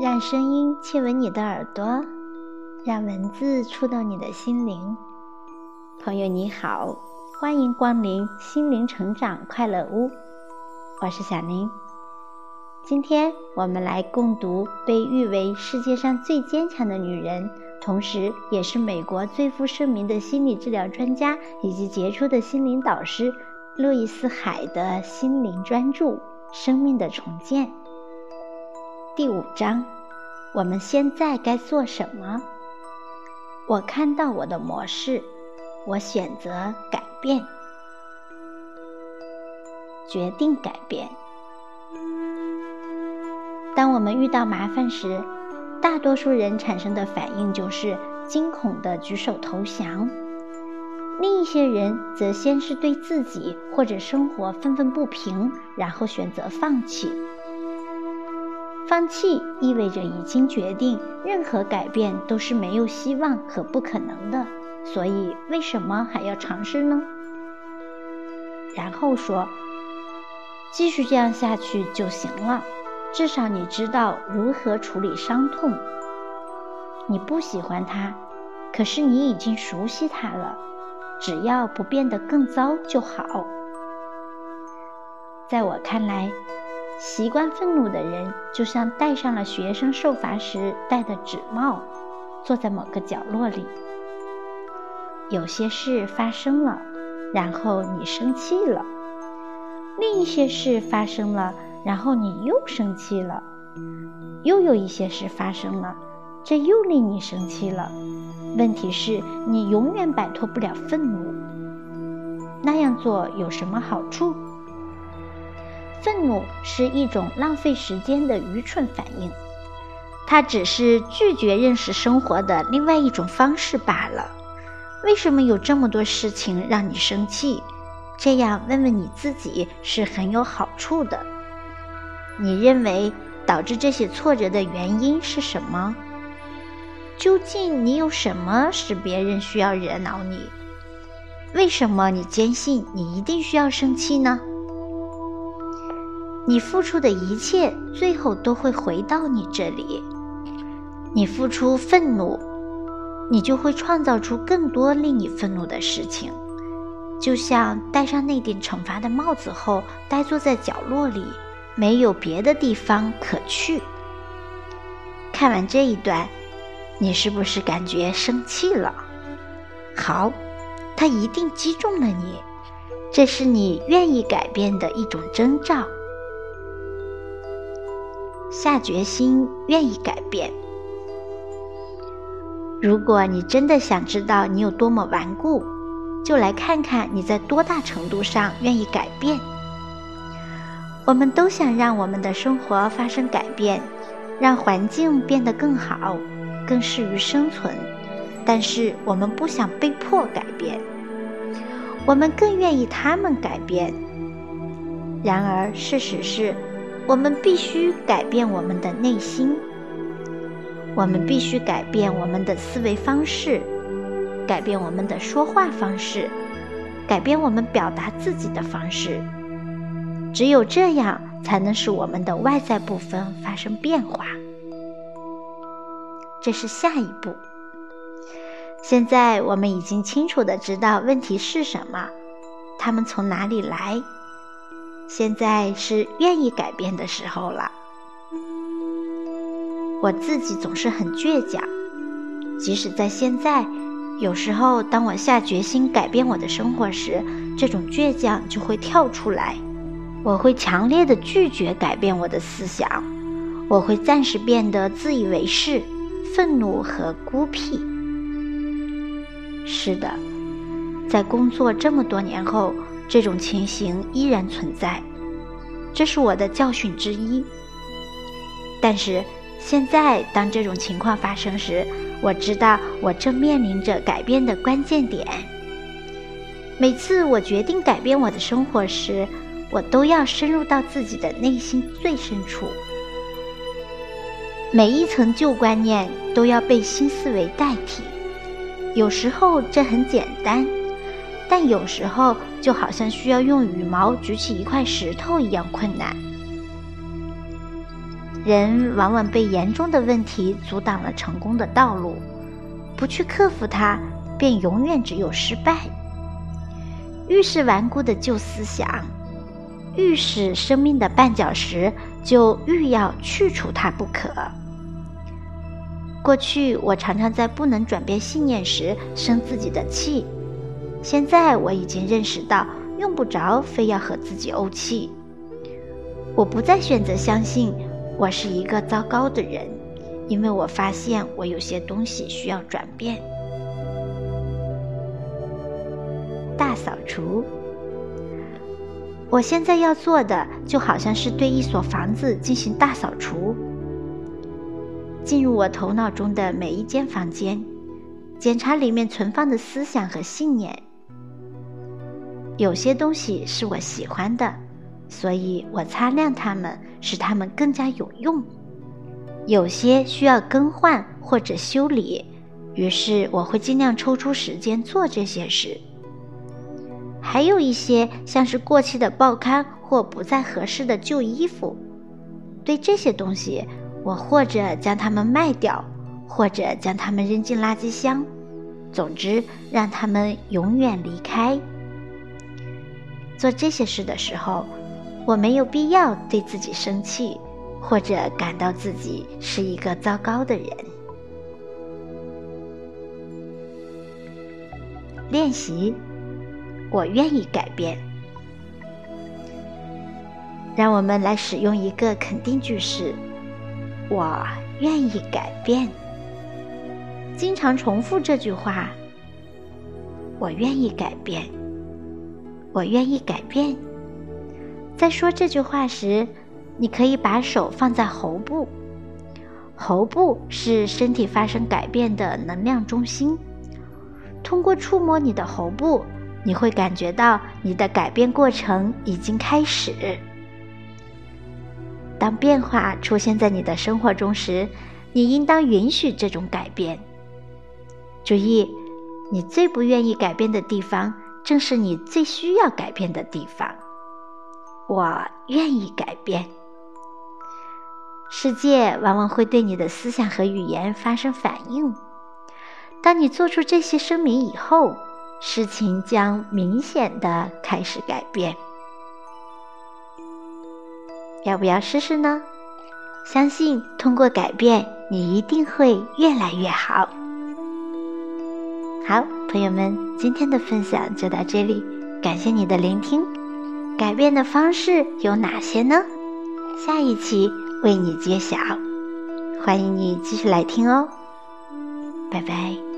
让声音亲吻你的耳朵，让文字触动你的心灵。朋友你好，欢迎光临心灵成长快乐屋，我是小林。今天我们来共读被誉为世界上最坚强的女人，同时也是美国最负盛名的心理治疗专家以及杰出的心灵导师路易斯·海的心灵专著《生命的重建》第五章。我们现在该做什么？我看到我的模式，我选择改变，决定改变。当我们遇到麻烦时，大多数人产生的反应就是惊恐的举手投降，另一些人则先是对自己或者生活愤愤不平，然后选择放弃。放弃意味着已经决定，任何改变都是没有希望和不可能的，所以为什么还要尝试呢？然后说，继续这样下去就行了，至少你知道如何处理伤痛。你不喜欢它，可是你已经熟悉它了，只要不变得更糟就好。在我看来。习惯愤怒的人，就像戴上了学生受罚时戴的纸帽，坐在某个角落里。有些事发生了，然后你生气了；另一些事发生了，然后你又生气了；又有一些事发生了，这又令你生气了。问题是，你永远摆脱不了愤怒。那样做有什么好处？愤怒是一种浪费时间的愚蠢反应，它只是拒绝认识生活的另外一种方式罢了。为什么有这么多事情让你生气？这样问问你自己是很有好处的。你认为导致这些挫折的原因是什么？究竟你有什么使别人需要惹恼你？为什么你坚信你一定需要生气呢？你付出的一切，最后都会回到你这里。你付出愤怒，你就会创造出更多令你愤怒的事情。就像戴上那顶惩罚的帽子后，呆坐在角落里，没有别的地方可去。看完这一段，你是不是感觉生气了？好，他一定击中了你，这是你愿意改变的一种征兆。下决心，愿意改变。如果你真的想知道你有多么顽固，就来看看你在多大程度上愿意改变。我们都想让我们的生活发生改变，让环境变得更好，更适于生存。但是我们不想被迫改变，我们更愿意他们改变。然而，事实是。我们必须改变我们的内心，我们必须改变我们的思维方式，改变我们的说话方式，改变我们表达自己的方式。只有这样，才能使我们的外在部分发生变化。这是下一步。现在我们已经清楚的知道问题是什么，它们从哪里来。现在是愿意改变的时候了。我自己总是很倔强，即使在现在，有时候当我下决心改变我的生活时，这种倔强就会跳出来。我会强烈的拒绝改变我的思想，我会暂时变得自以为是、愤怒和孤僻。是的，在工作这么多年后。这种情形依然存在，这是我的教训之一。但是现在，当这种情况发生时，我知道我正面临着改变的关键点。每次我决定改变我的生活时，我都要深入到自己的内心最深处，每一层旧观念都要被新思维代替。有时候这很简单。但有时候就好像需要用羽毛举起一块石头一样困难。人往往被严重的问题阻挡了成功的道路，不去克服它，便永远只有失败。愈是顽固的旧思想，愈是生命的绊脚石，就愈要去除它不可。过去我常常在不能转变信念时生自己的气，现在我已经认识到，用不着非要和自己怄气。我不再选择相信。我是一个糟糕的人，因为我发现我有些东西需要转变。大扫除，我现在要做的就好像是对一所房子进行大扫除，进入我头脑中的每一间房间，检查里面存放的思想和信念。有些东西是我喜欢的。所以我擦亮它们，使它们更加有用。有些需要更换或者修理，于是我会尽量抽出时间做这些事。还有一些像是过期的报刊或不再合适的旧衣服，对这些东西，我或者将它们卖掉，或者将它们扔进垃圾箱。总之，让它们永远离开。做这些事的时候。我没有必要对自己生气，或者感到自己是一个糟糕的人。练习，我愿意改变。让我们来使用一个肯定句式：我愿意改变。经常重复这句话：我愿意改变。我愿意改变。在说这句话时，你可以把手放在喉部，喉部是身体发生改变的能量中心。通过触摸你的喉部，你会感觉到你的改变过程已经开始。当变化出现在你的生活中时，你应当允许这种改变。注意，你最不愿意改变的地方，正是你最需要改变的地方。我愿意改变。世界往往会对你的思想和语言发生反应。当你做出这些声明以后，事情将明显的开始改变。要不要试试呢？相信通过改变，你一定会越来越好。好，朋友们，今天的分享就到这里，感谢你的聆听。改变的方式有哪些呢？下一期为你揭晓，欢迎你继续来听哦，拜拜。